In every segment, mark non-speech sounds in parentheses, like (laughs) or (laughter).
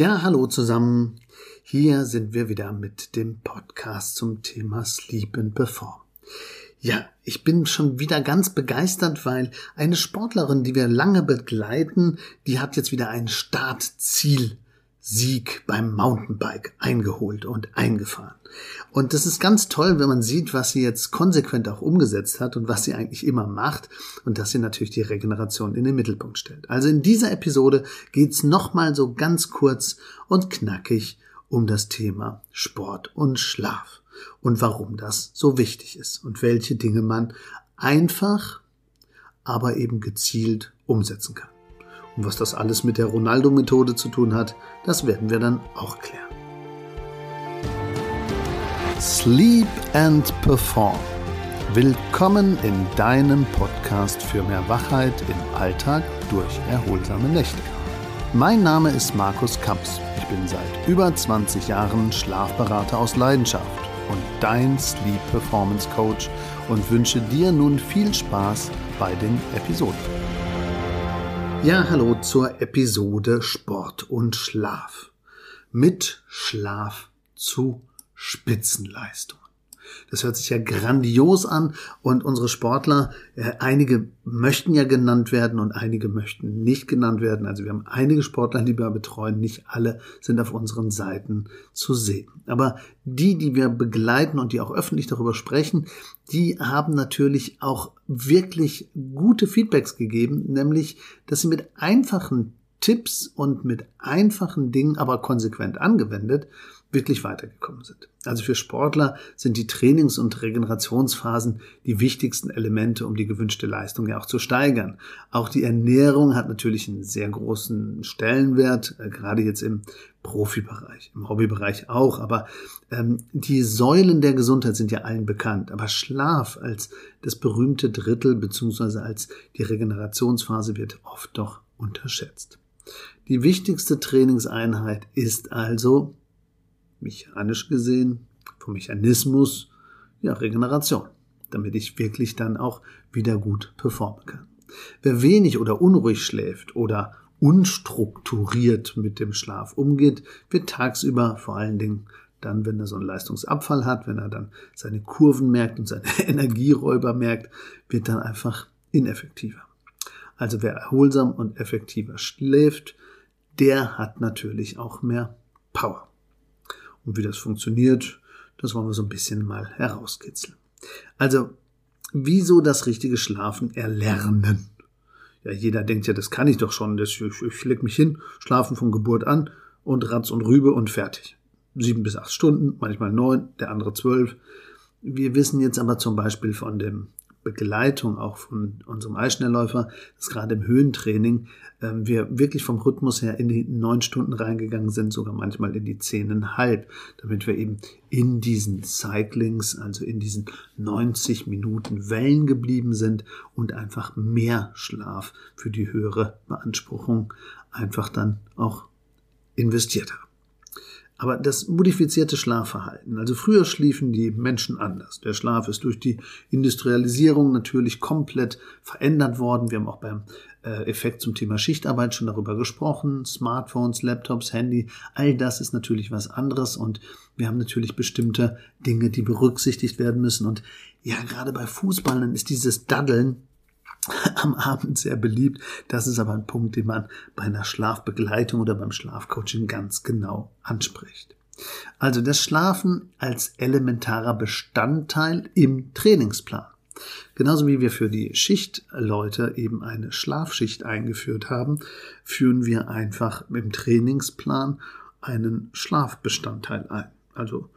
Ja, hallo zusammen. Hier sind wir wieder mit dem Podcast zum Thema Sleep and Perform. Ja, ich bin schon wieder ganz begeistert, weil eine Sportlerin, die wir lange begleiten, die hat jetzt wieder ein Startziel Sieg beim Mountainbike eingeholt und eingefahren. Und das ist ganz toll, wenn man sieht, was sie jetzt konsequent auch umgesetzt hat und was sie eigentlich immer macht und dass sie natürlich die Regeneration in den Mittelpunkt stellt. Also in dieser Episode geht's nochmal so ganz kurz und knackig um das Thema Sport und Schlaf und warum das so wichtig ist und welche Dinge man einfach, aber eben gezielt umsetzen kann. Und was das alles mit der Ronaldo-Methode zu tun hat, das werden wir dann auch klären. Sleep and Perform. Willkommen in deinem Podcast für mehr Wachheit im Alltag durch erholsame Nächte. Mein Name ist Markus Kamps. Ich bin seit über 20 Jahren Schlafberater aus Leidenschaft und dein Sleep Performance Coach und wünsche dir nun viel Spaß bei den Episoden. Ja, hallo zur Episode Sport und Schlaf. Mit Schlaf zu Spitzenleistung. Das hört sich ja grandios an und unsere Sportler, äh, einige möchten ja genannt werden und einige möchten nicht genannt werden. Also wir haben einige Sportler, die wir betreuen, nicht alle sind auf unseren Seiten zu sehen. Aber die, die wir begleiten und die auch öffentlich darüber sprechen, die haben natürlich auch wirklich gute Feedbacks gegeben, nämlich, dass sie mit einfachen Tipps und mit einfachen Dingen, aber konsequent angewendet, wirklich weitergekommen sind. Also für Sportler sind die Trainings- und Regenerationsphasen die wichtigsten Elemente, um die gewünschte Leistung ja auch zu steigern. Auch die Ernährung hat natürlich einen sehr großen Stellenwert, äh, gerade jetzt im Profibereich, im Hobbybereich auch. Aber ähm, die Säulen der Gesundheit sind ja allen bekannt. Aber Schlaf als das berühmte Drittel beziehungsweise als die Regenerationsphase wird oft doch unterschätzt. Die wichtigste Trainingseinheit ist also mechanisch gesehen, vom Mechanismus, ja, Regeneration, damit ich wirklich dann auch wieder gut performen kann. Wer wenig oder unruhig schläft oder unstrukturiert mit dem Schlaf umgeht, wird tagsüber vor allen Dingen dann, wenn er so einen Leistungsabfall hat, wenn er dann seine Kurven merkt und seine (laughs) Energieräuber merkt, wird dann einfach ineffektiver. Also wer erholsam und effektiver schläft, der hat natürlich auch mehr Power. Und wie das funktioniert, das wollen wir so ein bisschen mal herauskitzeln. Also, wieso das richtige Schlafen erlernen? Ja, jeder denkt ja, das kann ich doch schon. Das, ich, ich leg mich hin, schlafen von Geburt an und Ratz und Rübe und fertig. Sieben bis acht Stunden, manchmal neun, der andere zwölf. Wir wissen jetzt aber zum Beispiel von dem Begleitung auch von unserem Eisschnellläufer, dass gerade im Höhentraining äh, wir wirklich vom Rhythmus her in die neun Stunden reingegangen sind, sogar manchmal in die zehneinhalb, damit wir eben in diesen Cyclings, also in diesen 90 Minuten Wellen geblieben sind und einfach mehr Schlaf für die höhere Beanspruchung einfach dann auch investiert haben. Aber das modifizierte Schlafverhalten, also früher schliefen die Menschen anders. Der Schlaf ist durch die Industrialisierung natürlich komplett verändert worden. Wir haben auch beim äh, Effekt zum Thema Schichtarbeit schon darüber gesprochen. Smartphones, Laptops, Handy, all das ist natürlich was anderes und wir haben natürlich bestimmte Dinge, die berücksichtigt werden müssen. Und ja, gerade bei Fußballern ist dieses Daddeln (laughs) am Abend sehr beliebt. Das ist aber ein Punkt, den man bei einer Schlafbegleitung oder beim Schlafcoaching ganz genau anspricht. Also das Schlafen als elementarer Bestandteil im Trainingsplan. Genauso wie wir für die Schichtleute eben eine Schlafschicht eingeführt haben, führen wir einfach im Trainingsplan einen Schlafbestandteil ein. Also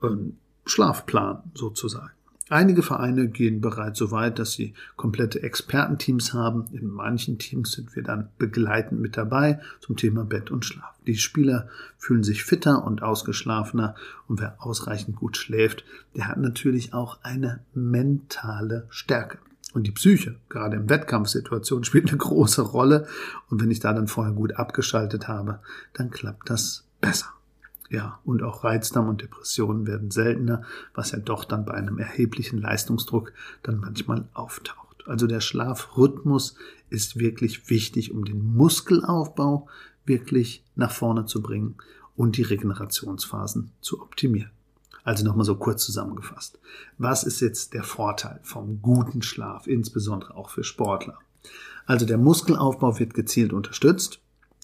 einen Schlafplan sozusagen. Einige Vereine gehen bereits so weit, dass sie komplette Expertenteams haben. In manchen Teams sind wir dann begleitend mit dabei zum Thema Bett und Schlaf. Die Spieler fühlen sich fitter und ausgeschlafener und wer ausreichend gut schläft, der hat natürlich auch eine mentale Stärke. Und die Psyche, gerade in Wettkampfsituationen, (laughs) spielt eine große Rolle. Und wenn ich da dann vorher gut abgeschaltet habe, dann klappt das besser. Ja, und auch Reizdarm und Depressionen werden seltener, was ja doch dann bei einem erheblichen Leistungsdruck dann manchmal auftaucht. Also der Schlafrhythmus ist wirklich wichtig, um den Muskelaufbau wirklich nach vorne zu bringen und die Regenerationsphasen zu optimieren. Also nochmal so kurz zusammengefasst. Was ist jetzt der Vorteil vom guten Schlaf, insbesondere auch für Sportler? Also der Muskelaufbau wird gezielt unterstützt.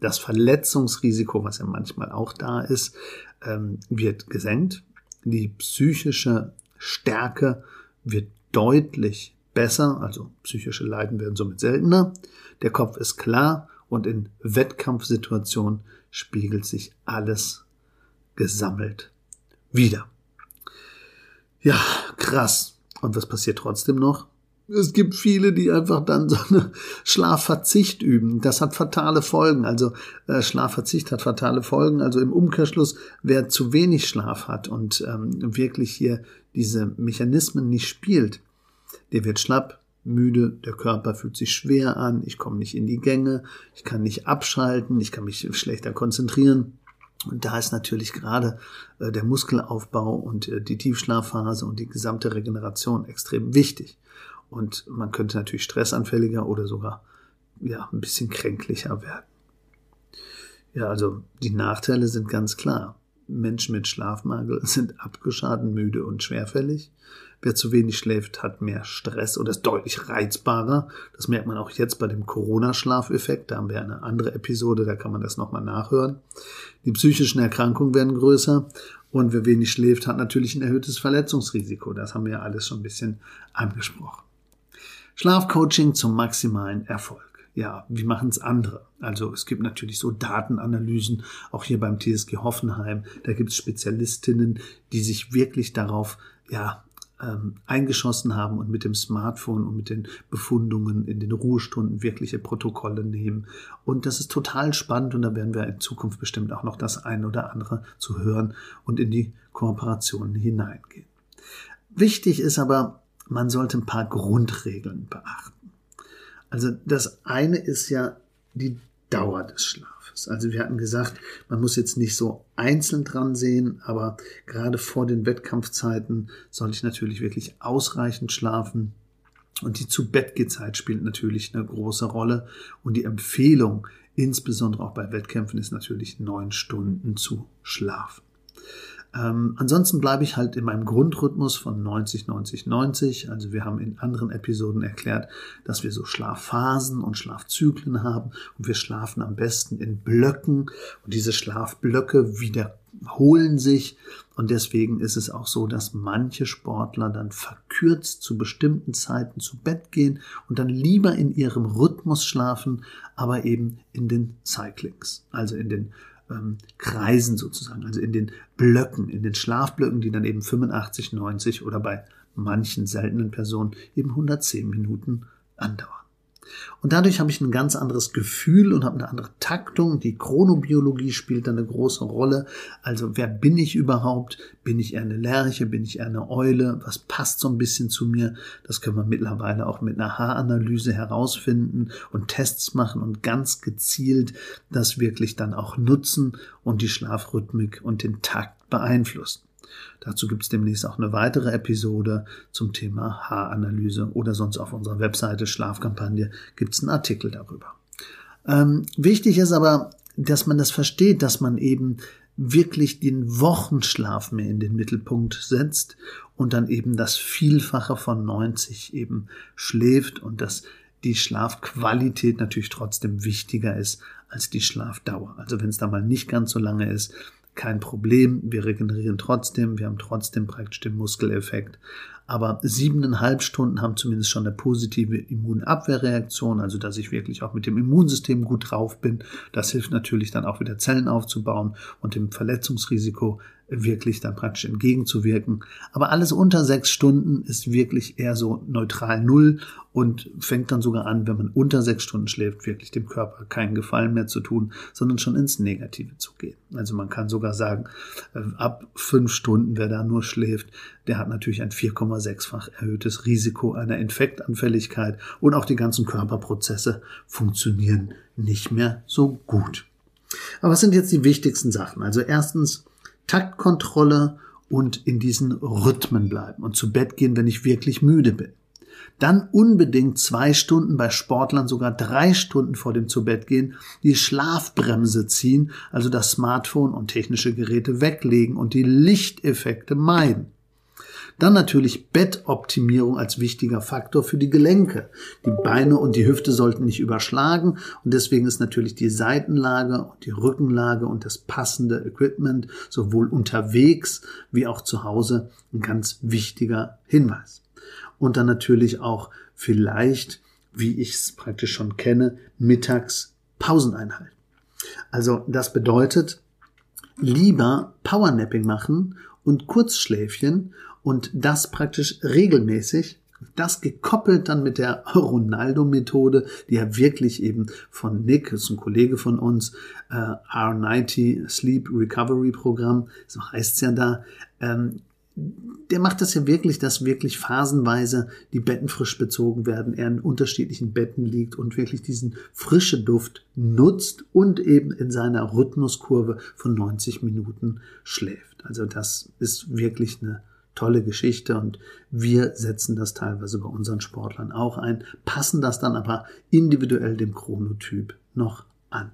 Das Verletzungsrisiko, was ja manchmal auch da ist, ähm, wird gesenkt. Die psychische Stärke wird deutlich besser, also psychische Leiden werden somit seltener. Der Kopf ist klar und in Wettkampfsituationen spiegelt sich alles gesammelt wieder. Ja, krass. Und was passiert trotzdem noch? Es gibt viele, die einfach dann so eine Schlafverzicht üben. Das hat fatale Folgen. Also äh, Schlafverzicht hat fatale Folgen. Also im Umkehrschluss, wer zu wenig Schlaf hat und ähm, wirklich hier diese Mechanismen nicht spielt, der wird schlapp, müde, der Körper fühlt sich schwer an, ich komme nicht in die Gänge, ich kann nicht abschalten, ich kann mich schlechter konzentrieren. Und da ist natürlich gerade äh, der Muskelaufbau und äh, die Tiefschlafphase und die gesamte Regeneration extrem wichtig. Und man könnte natürlich stressanfälliger oder sogar ja, ein bisschen kränklicher werden. Ja, also die Nachteile sind ganz klar. Menschen mit Schlafmangel (laughs) sind abgeschadet, müde und schwerfällig. Wer zu wenig schläft, hat mehr Stress oder ist deutlich reizbarer. Das merkt man auch jetzt bei dem Corona-Schlafeffekt. Da haben wir eine andere Episode, da kann man das nochmal nachhören. Die psychischen Erkrankungen werden größer und wer wenig schläft, hat natürlich ein erhöhtes Verletzungsrisiko. Das haben wir ja alles schon ein bisschen angesprochen. Schlafcoaching zum maximalen Erfolg. Ja, wie machen es andere? Also es gibt natürlich so Datenanalysen, auch hier beim TSG Hoffenheim. Da gibt es Spezialistinnen, die sich wirklich darauf ja, ähm, eingeschossen haben und mit dem Smartphone und mit den Befundungen in den Ruhestunden wirkliche Protokolle nehmen. Und das ist total spannend und da werden wir in Zukunft bestimmt auch noch das eine oder andere zu hören und in die Kooperationen hineingehen. Wichtig ist aber, man sollte ein paar Grundregeln beachten. Also das eine ist ja die Dauer des Schlafes. Also wir hatten gesagt, man muss jetzt nicht so einzeln dran sehen, aber gerade vor den Wettkampfzeiten soll ich natürlich wirklich ausreichend schlafen. Und die Zu-Bett-Zeit spielt natürlich eine große Rolle. Und die Empfehlung, insbesondere auch bei Wettkämpfen, ist natürlich neun Stunden zu schlafen. Ähm, ansonsten bleibe ich halt in meinem Grundrhythmus von 90, 90, 90. Also wir haben in anderen Episoden erklärt, dass wir so Schlafphasen und Schlafzyklen haben und wir schlafen am besten in Blöcken und diese Schlafblöcke wiederholen sich und deswegen ist es auch so, dass manche Sportler dann verkürzt zu bestimmten Zeiten zu Bett gehen und dann lieber in ihrem Rhythmus schlafen, aber eben in den Cyclings, also in den ähm, Kreisen sozusagen, also in den Blöcken, in den Schlafblöcken, die dann eben 85, 90 oder bei manchen seltenen Personen eben 110 Minuten andauern. Und dadurch habe ich ein ganz anderes Gefühl und habe eine andere Taktung. Die Chronobiologie spielt da eine große Rolle. Also wer bin ich überhaupt? Bin ich eher eine Lerche? Bin ich eher eine Eule? Was passt so ein bisschen zu mir? Das können wir mittlerweile auch mit einer Haaranalyse herausfinden und Tests machen und ganz gezielt das wirklich dann auch nutzen und die Schlafrhythmik und den Takt beeinflussen. Dazu gibt es demnächst auch eine weitere Episode zum Thema Haaranalyse oder sonst auf unserer Webseite Schlafkampagne gibt es einen Artikel darüber. Ähm, wichtig ist aber, dass man das versteht, dass man eben wirklich den Wochenschlaf mehr in den Mittelpunkt setzt und dann eben das Vielfache von 90 eben schläft und dass die Schlafqualität natürlich trotzdem wichtiger ist als die Schlafdauer. Also wenn es da mal nicht ganz so lange ist, kein Problem, wir regenerieren trotzdem, wir haben trotzdem praktisch den Muskeleffekt. Aber siebeneinhalb Stunden haben zumindest schon eine positive Immunabwehrreaktion, also dass ich wirklich auch mit dem Immunsystem gut drauf bin. Das hilft natürlich dann auch wieder Zellen aufzubauen und dem Verletzungsrisiko wirklich dann praktisch entgegenzuwirken. Aber alles unter sechs Stunden ist wirklich eher so neutral null und fängt dann sogar an, wenn man unter sechs Stunden schläft, wirklich dem Körper keinen Gefallen mehr zu tun, sondern schon ins Negative zu gehen. Also man kann sogar sagen, äh, ab fünf Stunden, wer da nur schläft, der hat natürlich ein 4,6-fach erhöhtes Risiko einer Infektanfälligkeit und auch die ganzen Körperprozesse funktionieren nicht mehr so gut. Aber was sind jetzt die wichtigsten Sachen? Also erstens, Taktkontrolle und in diesen Rhythmen bleiben und zu Bett gehen, wenn ich wirklich müde bin. Dann unbedingt zwei Stunden bei Sportlern, sogar drei Stunden vor dem Zubettgehen, die Schlafbremse ziehen, also das Smartphone und technische Geräte weglegen und die Lichteffekte meiden. Dann natürlich Bettoptimierung als wichtiger Faktor für die Gelenke. Die Beine und die Hüfte sollten nicht überschlagen und deswegen ist natürlich die Seitenlage und die Rückenlage und das passende Equipment sowohl unterwegs wie auch zu Hause ein ganz wichtiger Hinweis. Und dann natürlich auch vielleicht, wie ich es praktisch schon kenne, mittags Pauseneinheit. Also das bedeutet, lieber Powernapping machen und Kurzschläfchen und das praktisch regelmäßig. Das gekoppelt dann mit der Ronaldo-Methode, die ja wirklich eben von Nick, das ist ein Kollege von uns, äh, R90 Sleep Recovery Programm, so heißt es ja da, ähm, der macht das ja wirklich, dass wirklich phasenweise die Betten frisch bezogen werden, er in unterschiedlichen Betten liegt und wirklich diesen frische Duft nutzt und eben in seiner Rhythmuskurve von 90 Minuten schläft. Also das ist wirklich eine tolle Geschichte und wir setzen das teilweise bei unseren Sportlern auch ein, passen das dann aber individuell dem Chronotyp noch an.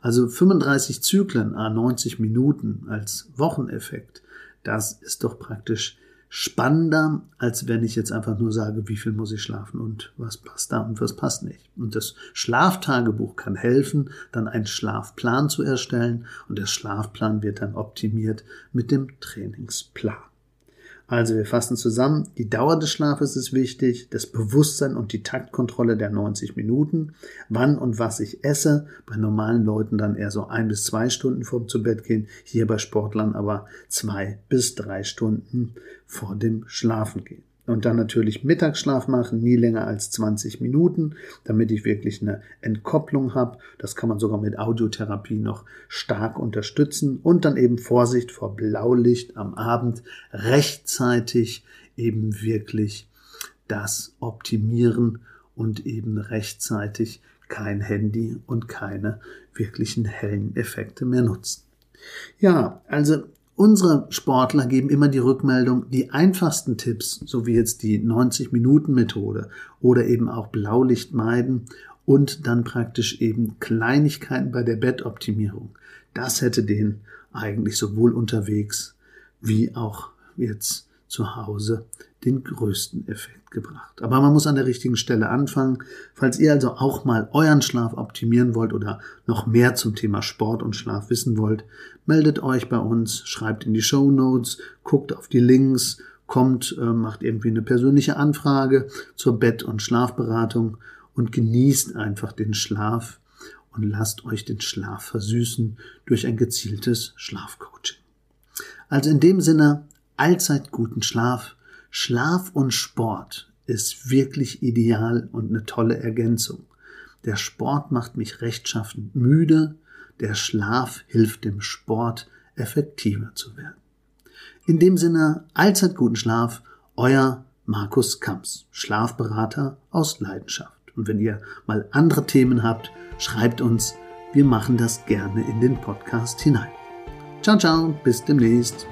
Also 35 Zyklen a 90 Minuten als Wocheneffekt das ist doch praktisch spannender, als wenn ich jetzt einfach nur sage, wie viel muss ich schlafen und was passt da und was passt nicht. Und das Schlaftagebuch kann helfen, dann einen Schlafplan zu erstellen und der Schlafplan wird dann optimiert mit dem Trainingsplan. Also wir fassen zusammen, die Dauer des Schlafes ist wichtig, das Bewusstsein und die Taktkontrolle der 90 Minuten, wann und was ich esse, bei normalen Leuten dann eher so ein bis zwei Stunden vorm zu Bett gehen, hier bei Sportlern aber zwei bis drei Stunden vor dem Schlafen gehen. Und dann natürlich Mittagsschlaf machen, nie länger als 20 Minuten, damit ich wirklich eine Entkopplung habe. Das kann man sogar mit Audiotherapie noch stark unterstützen. Und dann eben Vorsicht vor Blaulicht am Abend, rechtzeitig eben wirklich das optimieren und eben rechtzeitig kein Handy und keine wirklichen hellen Effekte mehr nutzen. Ja, also Unsere Sportler geben immer die Rückmeldung, die einfachsten Tipps, so wie jetzt die 90-Minuten-Methode oder eben auch Blaulicht meiden und dann praktisch eben Kleinigkeiten bei der Bettoptimierung. Das hätte den eigentlich sowohl unterwegs wie auch jetzt zu Hause den größten Effekt gebracht. Aber man muss an der richtigen Stelle anfangen. Falls ihr also auch mal euren Schlaf optimieren wollt oder noch mehr zum Thema Sport und Schlaf wissen wollt, meldet euch bei uns, schreibt in die Show Notes, guckt auf die Links, kommt, äh, macht irgendwie eine persönliche Anfrage zur Bett- und Schlafberatung und genießt einfach den Schlaf und lasst euch den Schlaf versüßen durch ein gezieltes Schlafcoaching. Also in dem Sinne, allzeit guten Schlaf, Schlaf und Sport ist wirklich ideal und eine tolle Ergänzung. Der Sport macht mich rechtschaffend müde, der Schlaf hilft dem Sport effektiver zu werden. In dem Sinne, allzeit guten Schlaf, euer Markus Kamps, Schlafberater aus Leidenschaft. Und wenn ihr mal andere Themen habt, schreibt uns, wir machen das gerne in den Podcast hinein. Ciao, ciao, bis demnächst.